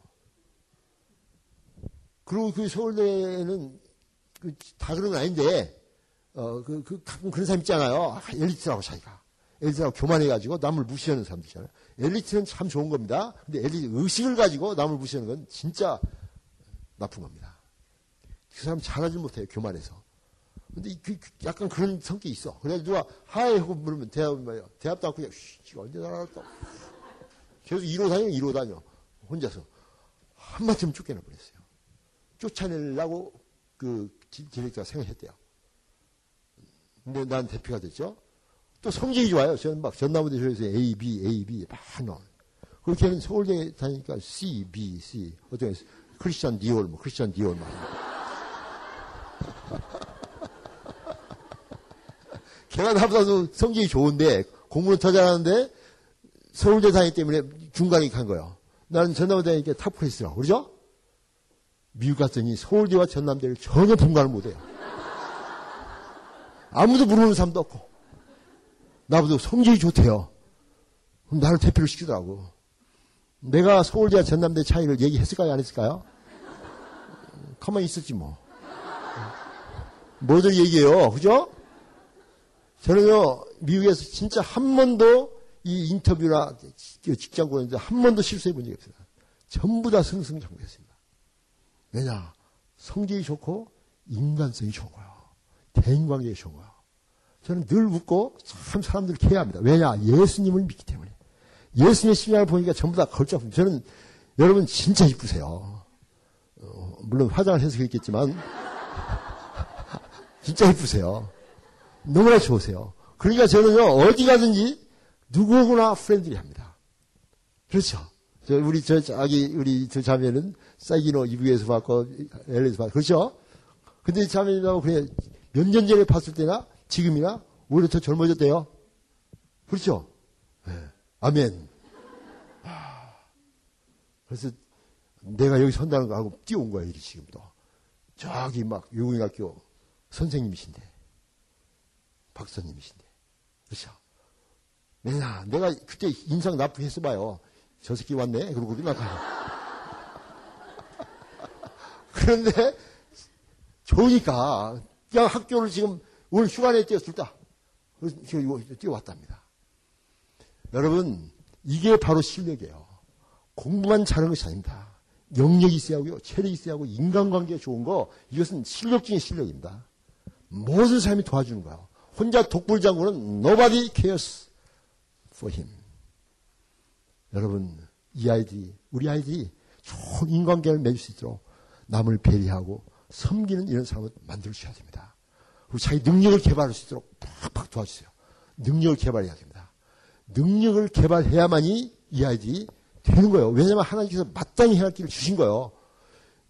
그리고 그 서울대는, 그, 다 그런 건 아닌데, 어, 그, 그, 가끔 그런 사람 있잖아요. 아, 엘리트라고 자기가. 엘리트라고 교만해가지고 남을 무시하는 사람들 있잖아요. 엘리트는 참 좋은 겁니다. 근데 엘리트 의식을 가지고 남을 무시하는 건 진짜 나쁜 겁니다. 그 사람 잘하지 못해요. 교만해서. 근데 그, 그, 약간 그런 성격이 있어. 그래서 누가 hi 하고 물으면 뭐예요? 대답도 않고 그냥 쉬, 언제 나왔다. 계속 이로 다녀, 이로 다녀. 혼자서. 한마디면 쫓겨나 버렸어요. 쫓아내려고 그 디렉터가 생각했대요. 근데 난 대표가 됐죠. 또 성적이 좋아요. 저는 막 전남대교에서 A, B, A, B 막 넣어. 그렇게 하면 서울대 다니니까 C, B, C. 어떤 크리스찬 디올, 뭐 크리스찬 디올 막. 걔가 나보다도 성적이 좋은데 공부는 더 잘하는데 서울대 다니기 때문에 중간에 간 거예요. 나는 전남대 다니니까 탑클래스라고 그러죠? 미국 갔더니 서울대와 전남대를 전혀 분간을 못해요. 아무도 물어보는 사람도 없고. 나보다 성적이 좋대요. 나를 대표를 시키더라고. 내가 서울대와 전남대 차이를 얘기했을까요? 안 했을까요? 가만히 있었지 뭐. 뭐들 얘기해요. 그죠? 저는요, 미국에서 진짜 한 번도 이 인터뷰나 직장 보는데 한 번도 실수해 본 적이 없어요. 전부 다 승승장구했습니다. 왜냐? 성적이 좋고 인간성이 좋은 거예요. 대인관계에 좋은 거야. 저는 늘 웃고 참 사람들을 케어합니다. 왜냐? 예수님을 믿기 때문에. 예수님의 신앙을 보니까 전부 다 걸작품. 저는 여러분 진짜 이쁘세요. 어, 물론 화장을 해서 그랬겠지만 진짜 이쁘세요. 너무나 좋으세요. 그러니까 저는요 어디 가든지 누구나 프렌들리 합니다. 그렇죠. 저 우리 저 아기 우리 저 자매는 사이기노 이북에서 봤고 엘리에서 봤고 그렇죠. 근데 자매님하고 그냥 몇년 전에 봤을 때나 지금이나 오히려 더 젊어졌대요. 그렇죠? 네. 아멘. 아, 그래서 내가 여기 선다는 거 하고 뛰어온 거야, 이 지금 또. 저기 막 유공학교 선생님이신데. 박사님이신데. 그렇죠? 내가, 내가 그때 인상 나쁘게 했어 봐요. 저 새끼 왔네? 그러고 끝나가요. 그런데 좋으니까 그냥 학교를 지금 오늘 휴가내 뛰었을다. 그래서 지금 뛰어왔답니다. 여러분, 이게 바로 실력이에요. 공부만 잘하는 것이 아닙니다. 영역이 있어야 하고요, 체력이 있어야 하고, 인간관계가 좋은 거, 이것은 실력 중의 실력입니다. 모든 사람이 도와주는 거예요. 혼자 독불장군은 nobody cares for him. 여러분, 이 아이들이, 우리 아이들이 좋은 인간관계를 맺을 수 있도록 남을 배려하고 섬기는 이런 사람을 만들어주셔야 됩니다. 그리고 자기 능력을 개발할 수 있도록 팍팍 도와주세요. 능력을 개발해야 됩니다. 능력을 개발해야만이 이 아이들이 되는 거예요. 왜냐하면 하나님께서 마땅히 해야 할 길을 주신 거예요.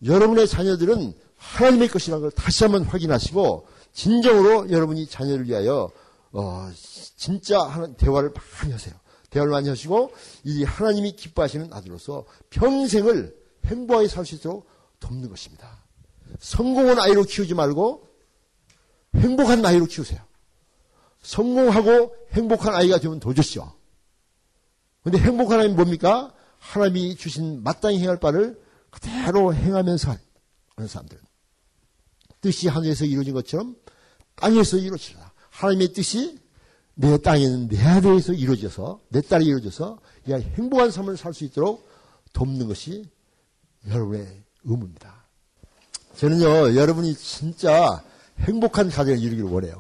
여러분의 자녀들은 하나님의 것이라는 걸 다시 한번 확인하시고 진정으로 여러분이 자녀를 위하여 어, 진짜 하는 대화를 많이 하세요. 대화를 많이 하시고 이 하나님이 기뻐하시는 아들로서 평생을 행복하게 살 수 있도록 돕는 것입니다. 성공한 아이로 키우지 말고 행복한 아이로 키우세요. 성공하고 행복한 아이가 되면 더 좋죠. 근데 행복한 아이는 뭡니까? 하나님이 주신 마땅히 행할 바를 그대로 행하면서 하는 사람들. 뜻이 하늘에서 이루어진 것처럼 땅에서 이루어지라. 하나님의 뜻이 내 땅에는 내 아들에서 이루어져서 내 딸이 이루어져서 행복한 삶을 살 수 있도록 돕는 것이 여러분의 의무입니다. 저는요 여러분이 진짜 행복한 가정을 이루기를 원해요.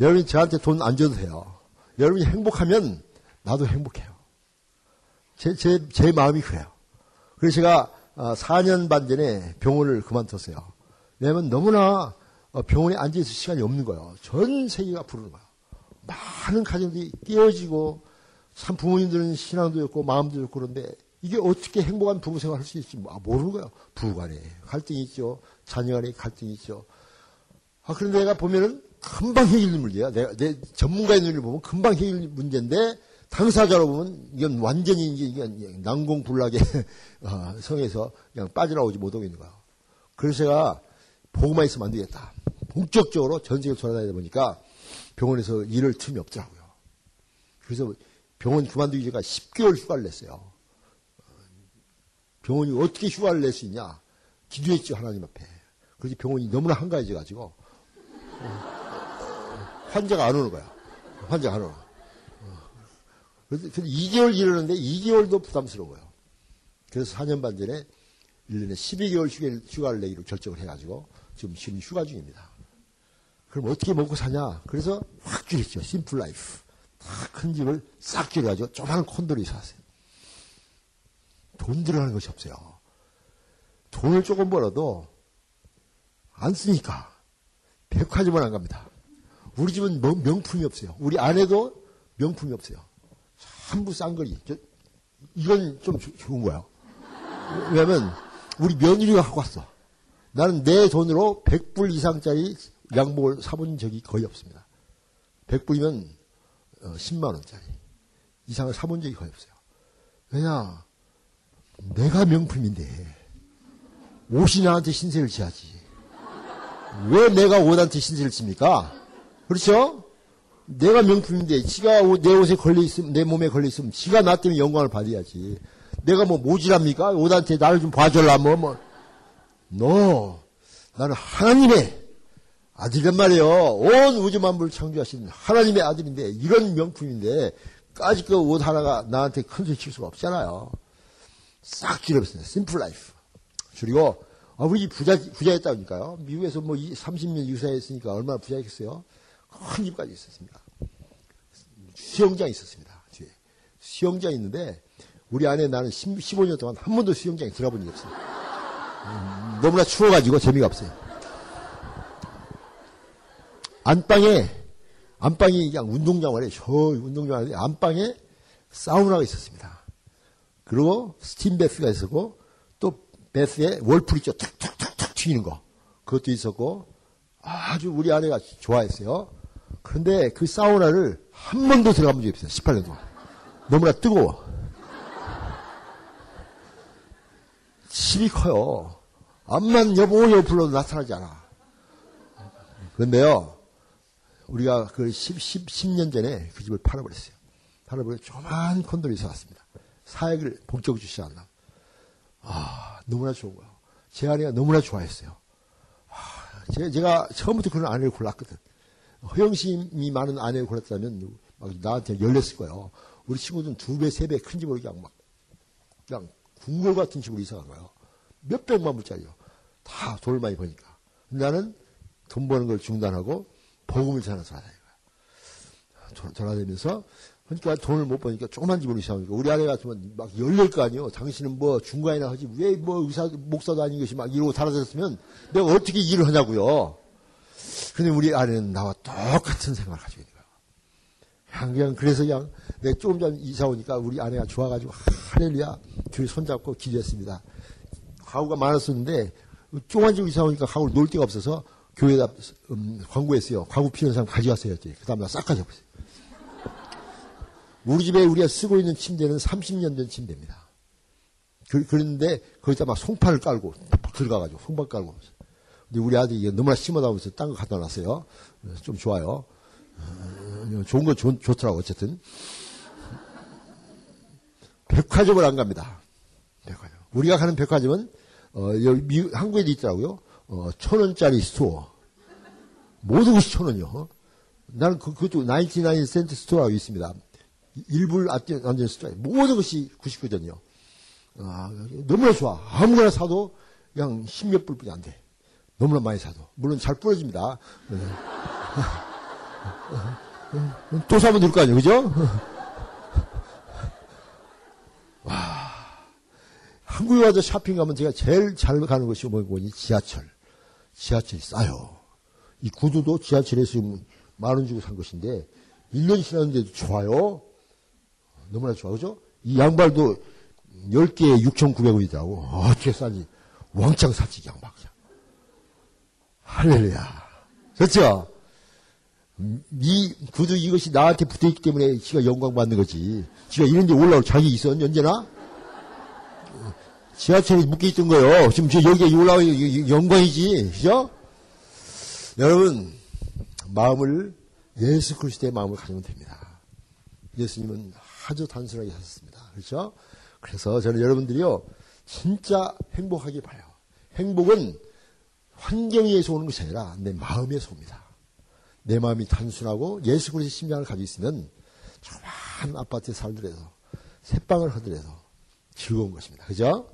여러분이 저한테 돈 안 줘도 돼요. 여러분이 행복하면 나도 행복해요. 제, 제, 제 마음이 그래요. 그래서 제가 4년 어, 반 전에 병원을 그만뒀어요. 왜냐면 너무나 어, 병원에 앉아있을 시간이 없는 거예요. 전 세계가 부르는 거예요. 많은 가정들이 깨어지고, 참 부모님들은 신앙도 없고, 마음도 없고 그런데 이게 어떻게 행복한 부부 생활 할 수 있을지 뭐, 아, 모르는 거예요. 부부 간에 갈등이 있죠. 자녀 간에 갈등이 있죠. 아, 그런데 내가 보면은 금방 해결될 문제야. 내가, 내 전문가의 눈을 보면 금방 해결될 문제인데, 당사자로 보면 이건 완전히 이제 이건 난공불락의 어, 성에서 그냥 빠져나오지 못하고 있는 거야. 그래서 제가 보고만 있으면 안 되겠다. 본격적으로 전 세계를 돌아다니다 보니까 병원에서 일을 틈이 없더라고요. 그래서 병원 그만두기 전에 10개월 휴가를 냈어요. 병원이 어떻게 휴가를 낼 수 있냐? 기도했죠, 하나님 앞에. 그래서 병원이 너무나 한가해져가지고, 환자가 안 오는 거야. 환자가 안 오는 거야. 그래서 2개월 일하는데 2개월도 부담스러워요. 그래서 4년 반 전에 1년에 12개월 휴가를 내기로 결정을 해가지고 지금 지금 휴가 중입니다. 그럼 어떻게 먹고 사냐? 그래서 확 줄였죠. 심플 라이프. 큰 집을 싹 줄여가지고 조그마한 콘도를 사세요. 돈 들어가는 것이 없어요. 돈을 조금 벌어도 안 쓰니까 백화점을 안 갑니다. 우리 집은 명품이 없어요. 우리 아내도 명품이 없어요. 한부 쌍거리. 이건 좀 좋은 거야. 왜냐면 우리 며느리가 하고 왔어. 나는 내 돈으로 100불 이상짜리 양복을 사본 적이 거의 없습니다. 100불이면 10만 어, 원짜리 이상을 사본 적이 거의 없어요. 왜냐? 내가 명품인데 옷이 나한테 신세를 지야지. 왜 내가 옷한테 신세를 칩니까? 그렇죠? 내가 명품인데 지가 내 옷에 걸려 있으면 내 몸에 걸려 있으면 지가 나 때문에 영광을 받아야지. 내가 뭐 모질합니까? 옷한테 나를 좀 봐줄라 뭐 뭐. 너 나는 하나님의 아들란 말이에요. 온 우주 만물을 창조하신 하나님의 아들인데 이런 명품인데 까짓 그옷 하나가 나한테 큰 소리 칠 수가 없잖아요. 싹 줄여봤어요. simple life. 그리고 아버지 부자 부자였다니까요. 미국에서 뭐 30년 유사했으니까 얼마나 부자였겠어요. 큰 집까지 있었습니다. 수영장이 있었습니다. 뒤에. 수영장이 있는데 우리 아내 나는 15년 동안 한 번도 수영장에 들어본 적이 없어요. 음, 너무나 추워가지고 재미가 없어요. 안방에 안방이 그냥 운동장 안에 저 운동장 안에 안방에 사우나가 있었습니다. 그리고 스팀 베스가 있었고 또 베스에 월풀 있죠. 툭툭툭툭 튀는 거 그것도 있었고 아주 우리 아내가 좋아했어요. 그런데 그 사우나를 한 번도 들어간 적이 없어요. 18년 동안. 너무나 뜨거워. 집이 커요. 암만 여보 여 불러도 나타나지 않아. 그런데요, 우리가 그 10, 10, 10년 전에 그 집을 팔아버렸어요. 팔아버려 조만 콘도를 있어왔습니다. 사역을 본격적으로 주시않나. 아, 너무나 좋은 거예요. 제 아내가 너무나 좋아했어요. 아, 제가 처음부터 그런 아내를 골랐거든. 허영심이 많은 아내를 골랐다면 막 나한테 열렸을 거예요. 우리 친구들은 두 배, 세 배 큰 집으로 그냥 막, 그냥 궁궐 같은 집으로 이사 간 거예요. 몇 백만 불짜리요. 다 돈을 많이 버니까. 나는 돈 버는 걸 중단하고 복음을 전해서 하는 거야. 돌아다니면서 그러니까 돈을 못 버니까 조그만 집으로 이사 오니까 우리 아내가 막 열릴 거 아니에요. 당신은 뭐 중간이나 하지 왜 뭐 의사 목사도 아닌 것이 막 이러고 달아졌으면 내가 어떻게 일을 하냐고요. 근데 우리 아내는 나와 똑같은 생각을 가지고 있는 거야. 그냥 그래서 그냥 내가 조금 전 이사 오니까 우리 아내가 좋아가지고 하렐루야 둘이 손잡고 기도했습니다. 가구가 많았었는데 조그만 집 이사 오니까 가구를 놓을 데가 없어서 교회에다 음, 광고했어요. 가구 필요한 사람 가져갔어요. 그 다음에 싹 가져버렸어요. 우리 집에 우리가 쓰고 있는 침대는 30년 된 침대입니다. 그, 그런데 거기다 막 송파를 깔고 들어가가지고 송파 깔고 근데 우리 아들이 너무나 심하다고 해서 딴 거 갖다 놨어요. 좀 좋아요. 어, 좋은 거 좋, 좋더라고 어쨌든 백화점을 안 갑니다. 백화점. 우리가 가는 백화점은 어, 여기 미, 한국에도 있더라고요. 어, 천 원짜리 store. 모든 것이 천 원이요. 나는 그, 그것도 99센트 store라고 있습니다. 일불 안전 store. 모든 것이 99전이요. 아, 너무나 좋아. 아무거나 사도 그냥 십몇 불뿐이 안 돼. 너무나 많이 사도. 물론 잘 부러집니다. 네. 또 사면 될 거 아니에요. 그죠? 와. 한국에 와서 쇼핑 가면 제가 제일 잘 가는 것이 뭐니? 지하철. 지하철이 싸요. 이 구두도 지하철에서 만 원 주고 산 것인데 1년 지났는데도 좋아요. 너무나 좋아. 그죠? 이 양발도 10개에 6,900원이더라고. 어떻게 싸지? 왕창 샀지, 양말. 할렐루야. 그렇죠? 이 구두 이것이 나한테 붙어 있기 때문에 지가 영광 받는 거지. 지가 이런 데 올라올 자격이 있어, 언제나? 지하철이 묶여 있던 거요. 지금 저 여기에 올라오는 영광이지. 그죠? 여러분, 마음을, 예수 그리스도의 마음을 가지면 됩니다. 예수님은 아주 단순하게 하셨습니다. 그렇죠? 그래서 저는 여러분들이요, 진짜 행복하게 봐요. 행복은 환경에서 오는 것이 아니라 내 마음에서 옵니다. 내 마음이 단순하고 예수 그리스도의 심장을 가지고 있으면 조그만 아파트에 살더라도 새방을 하더라도 즐거운 것입니다. 그죠?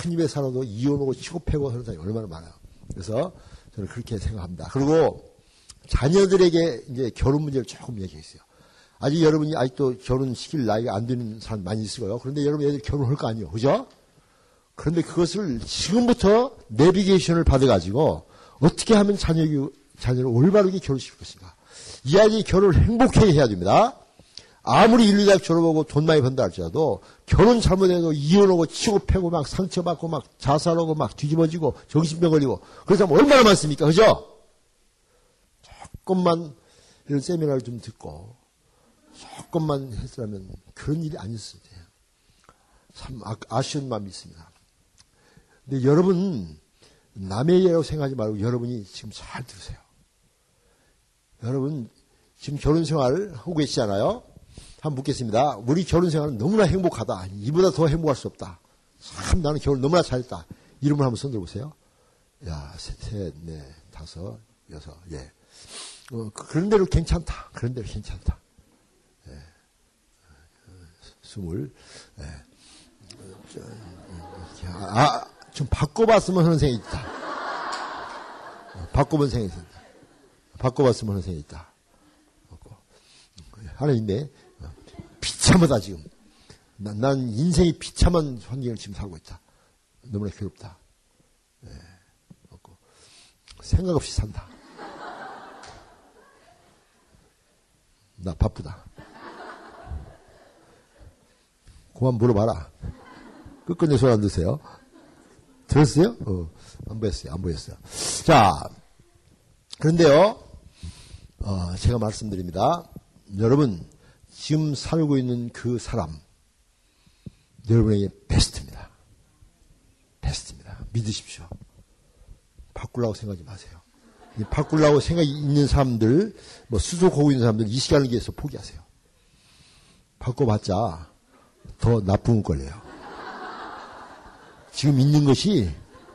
큰 집에 살아도 이혼하고 치고 패고 하는 사람이 얼마나 많아요. 그래서 저는 그렇게 생각합니다. 그리고 자녀들에게 이제 결혼 문제를 조금 얘기했어요. 아직 여러분이 아직도 결혼 시킬 나이가 안 되는 사람 많이 있어요. 그런데 여러분 애들 결혼할 거 아니에요. 그죠? 그런데 그것을 지금부터 내비게이션을 받아가지고 어떻게 하면 자녀, 자녀를 올바르게 결혼시킬 것인가. 이 아이 결혼을 행복하게 해야 됩니다. 아무리 인류 대학 졸업하고 돈 많이 번다 할지라도 결혼 잘못해도 이혼하고 치고 패고 막 상처받고 막 자살하고 막 뒤집어지고 정신병 걸리고 그런 사람 얼마나 많습니까? 그죠? 조금만 이런 세미나를 좀 듣고 조금만 했으면 그런 일이 아니었을 때요. 참 아, 아쉬운 마음이 있습니다. 근데 여러분 남의 일이라고 생각하지 말고 여러분이 지금 잘 들으세요. 여러분 지금 결혼 생활 하고 계시잖아요. 한번 묻겠습니다. 우리 결혼 생활은 너무나 행복하다. 이보다 더 행복할 수 없다. 참 나는 결혼 너무나 잘했다. 이름을 한번 손들어 보세요. 야, 셋, 셋, 넷, 다섯, 여섯, 예. 어, 그, 그런 대로 괜찮다. 그런 대로 괜찮다. 예. 스물, 예. 아, 좀 바꿔봤으면 하는 생각이 있다. 바꿔본 생각이 있다. 바꿔봤으면 하는 생각이 있다. 하나 있네. 비참하다, 지금. 난, 난 인생이 비참한 환경을 지금 살고 있다. 너무나 괴롭다. 네. 생각 없이 산다. 나 바쁘다. 그만 물어봐라. 끝끝내 손안 드세요. 들었어요? 어, 안 보였어요. 안 보였어요. 자, 그런데요, 어, 제가 말씀드립니다. 여러분, 지금 살고 있는 그 사람, 여러분에게 베스트입니다. 베스트입니다. 믿으십시오. 바꾸려고 생각하지 마세요. 바꾸려고 생각이 있는 사람들, 뭐 수속하고 있는 사람들 이 시간을 위해서 포기하세요. 바꿔봤자 더 나쁜 걸려요. 지금 있는 것이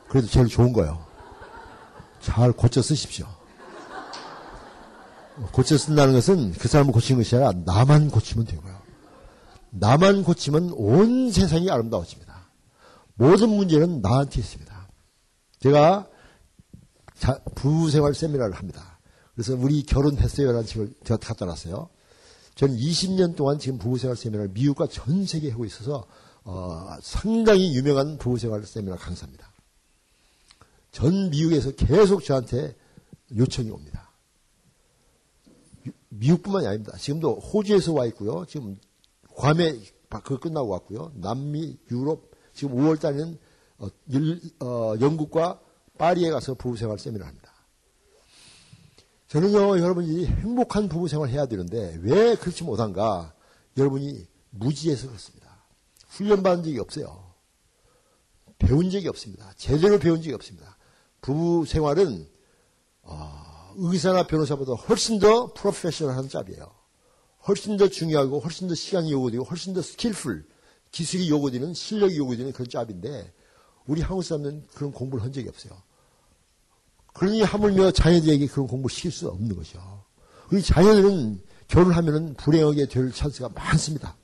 그래도 제일 좋은 거예요. 잘 고쳐 쓰십시오. 고쳐 쓴다는 것은 그 사람을 고치는 것이 아니라 나만 고치면 되고요. 나만 고치면 온 세상이 아름다워집니다. 모든 문제는 나한테 있습니다. 제가 부부생활 세미나를 합니다. 그래서 우리 결혼했어요라는 책을 제가 갖다 놨어요. 저는 20년 동안 지금 부부생활 세미나를 미국과 전 세계에 하고 있어서 어, 상당히 유명한 부부생활 세미나 강사입니다. 전 미국에서 계속 저한테 요청이 옵니다. 미국뿐만이 아닙니다. 지금도 호주에서 와 있고요. 지금 괌에 그 끝나고 왔고요. 남미, 유럽, 지금 5월 달에는 어, 어, 영국과 파리에 가서 부부생활 세미나를 합니다. 저는요, 여러분이 행복한 부부 생활 해야 되는데 왜 그렇지 못한가? 여러분이 무지해서 그렇습니다. 훈련받은 적이 없어요. 배운 적이 없습니다. 제대로 배운 적이 없습니다. 부부 생활은 어, 의사나 변호사보다 훨씬 더 프로페셔널한 job이에요. 훨씬 더 중요하고 훨씬 더 시간이 요구되고 훨씬 더 skillful 기술이 요구되는 실력이 요구되는 그런 잡인데 우리 한국 사람은 그런 공부를 한 적이 없어요. 그러니 하물며 자녀들에게 그런 공부를 시킬 수 없는 거죠. 우리 자녀들은 결혼하면 불행하게 될 찬스가 많습니다.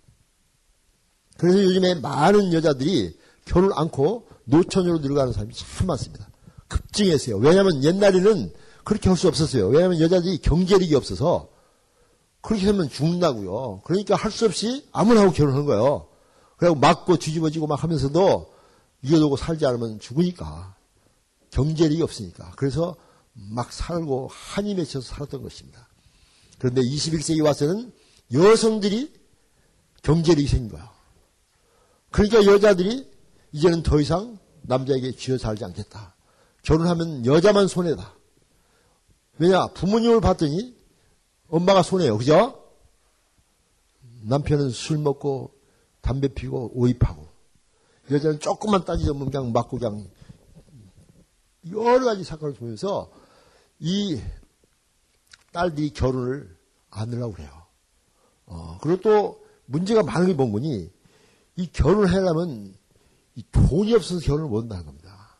그래서 요즘에 많은 여자들이 결혼 않고 노처녀로 들어가는 사람이 참 많습니다. 급증했어요. 왜냐하면 옛날에는 그렇게 할 수 없었어요. 왜냐하면 여자들이 경제력이 없어서 그렇게 하면 죽는다고요. 그러니까 할 수 없이 아무나 하고 결혼한 거예요. 그리고 맞고 뒤집어지고 막 하면서도 이어두고 살지 않으면 죽으니까. 경제력이 없으니까. 그래서 막 살고 한이 맺혀서 살았던 것입니다. 그런데 21세기 와서는 여성들이 경제력이 생긴 거야. 그러니까 여자들이 이제는 더 이상 남자에게 쥐어 살지 않겠다. 결혼하면 여자만 손해다. 왜냐? 부모님을 봤더니 엄마가 손해요. 그죠? 남편은 술 먹고 담배 피고 오입하고 여자는 조금만 따지자면 그냥 맞고 그냥 여러 가지 사건을 보면서 이 딸들이 결혼을 안 하려고 그래요. 어, 그리고 또 문제가 많은 게 뭔 거니? 이 결혼을 하려면 이 돈이 없어서 결혼을 못 한다는 겁니다.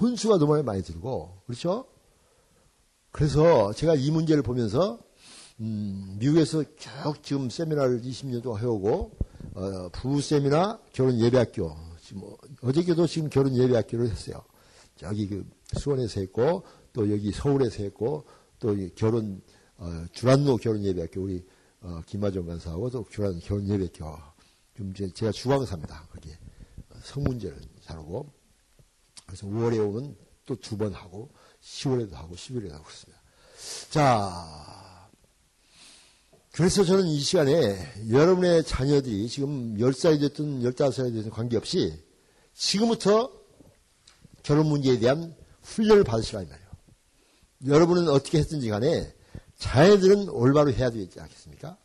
혼수가 너무 많이 들고, 그렇죠? 그래서 제가 이 문제를 보면서, 음, 미국에서 쭉 지금 세미나를 20년 동안 해오고, 어, 부부 세미나, 결혼 예배학교, 지금 어저께도 지금 결혼 예배학교를 했어요. 저기 그 수원에서 했고 또 여기 서울에서 했고 또 결혼 어, 주란노 결혼 예배학교 우리 어, 김하정 간사하고 또 주란 결혼 예배학교. 좀 이제 제가 주강사입니다. 거기. 성문제를 잘하고. 그래서 5월에 오면 또 두 번 하고 10월에도 하고 11월에도 하고 그렇습니다. 자 그래서 저는 이 시간에 여러분의 자녀들이 지금 10살이 됐든 15살이 됐든 관계없이 지금부터 결혼 문제에 대한 훈련을 받으시라 이 말이에요. 여러분은 어떻게 했든지 간에 자녀들은 올바로 해야 되지 않겠습니까?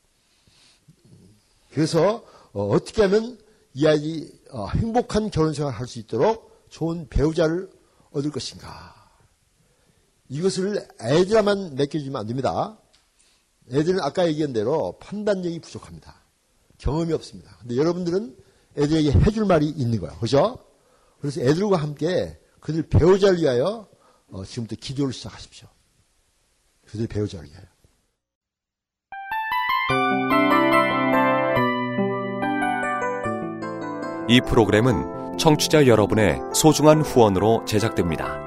그래서 어, 떻게 하면 이 아이들이 어, 행복한 결혼 생활을 할 수 있도록 좋은 배우자를 얻을 것인가? 이것을 애들만 맡겨주면 안 됩니다. 애들은 아까 얘기한 대로 판단력이 부족합니다. 경험이 없습니다. 근데 여러분들은 애들에게 해줄 말이 있는 거예요. 그죠? 그래서 애들과 함께 그들 배우자를 위하여 어, 지금부터 기도를 시작하십시오. 그들 배우자를 위하여. 이 프로그램은 청취자 여러분의 소중한 후원으로 제작됩니다.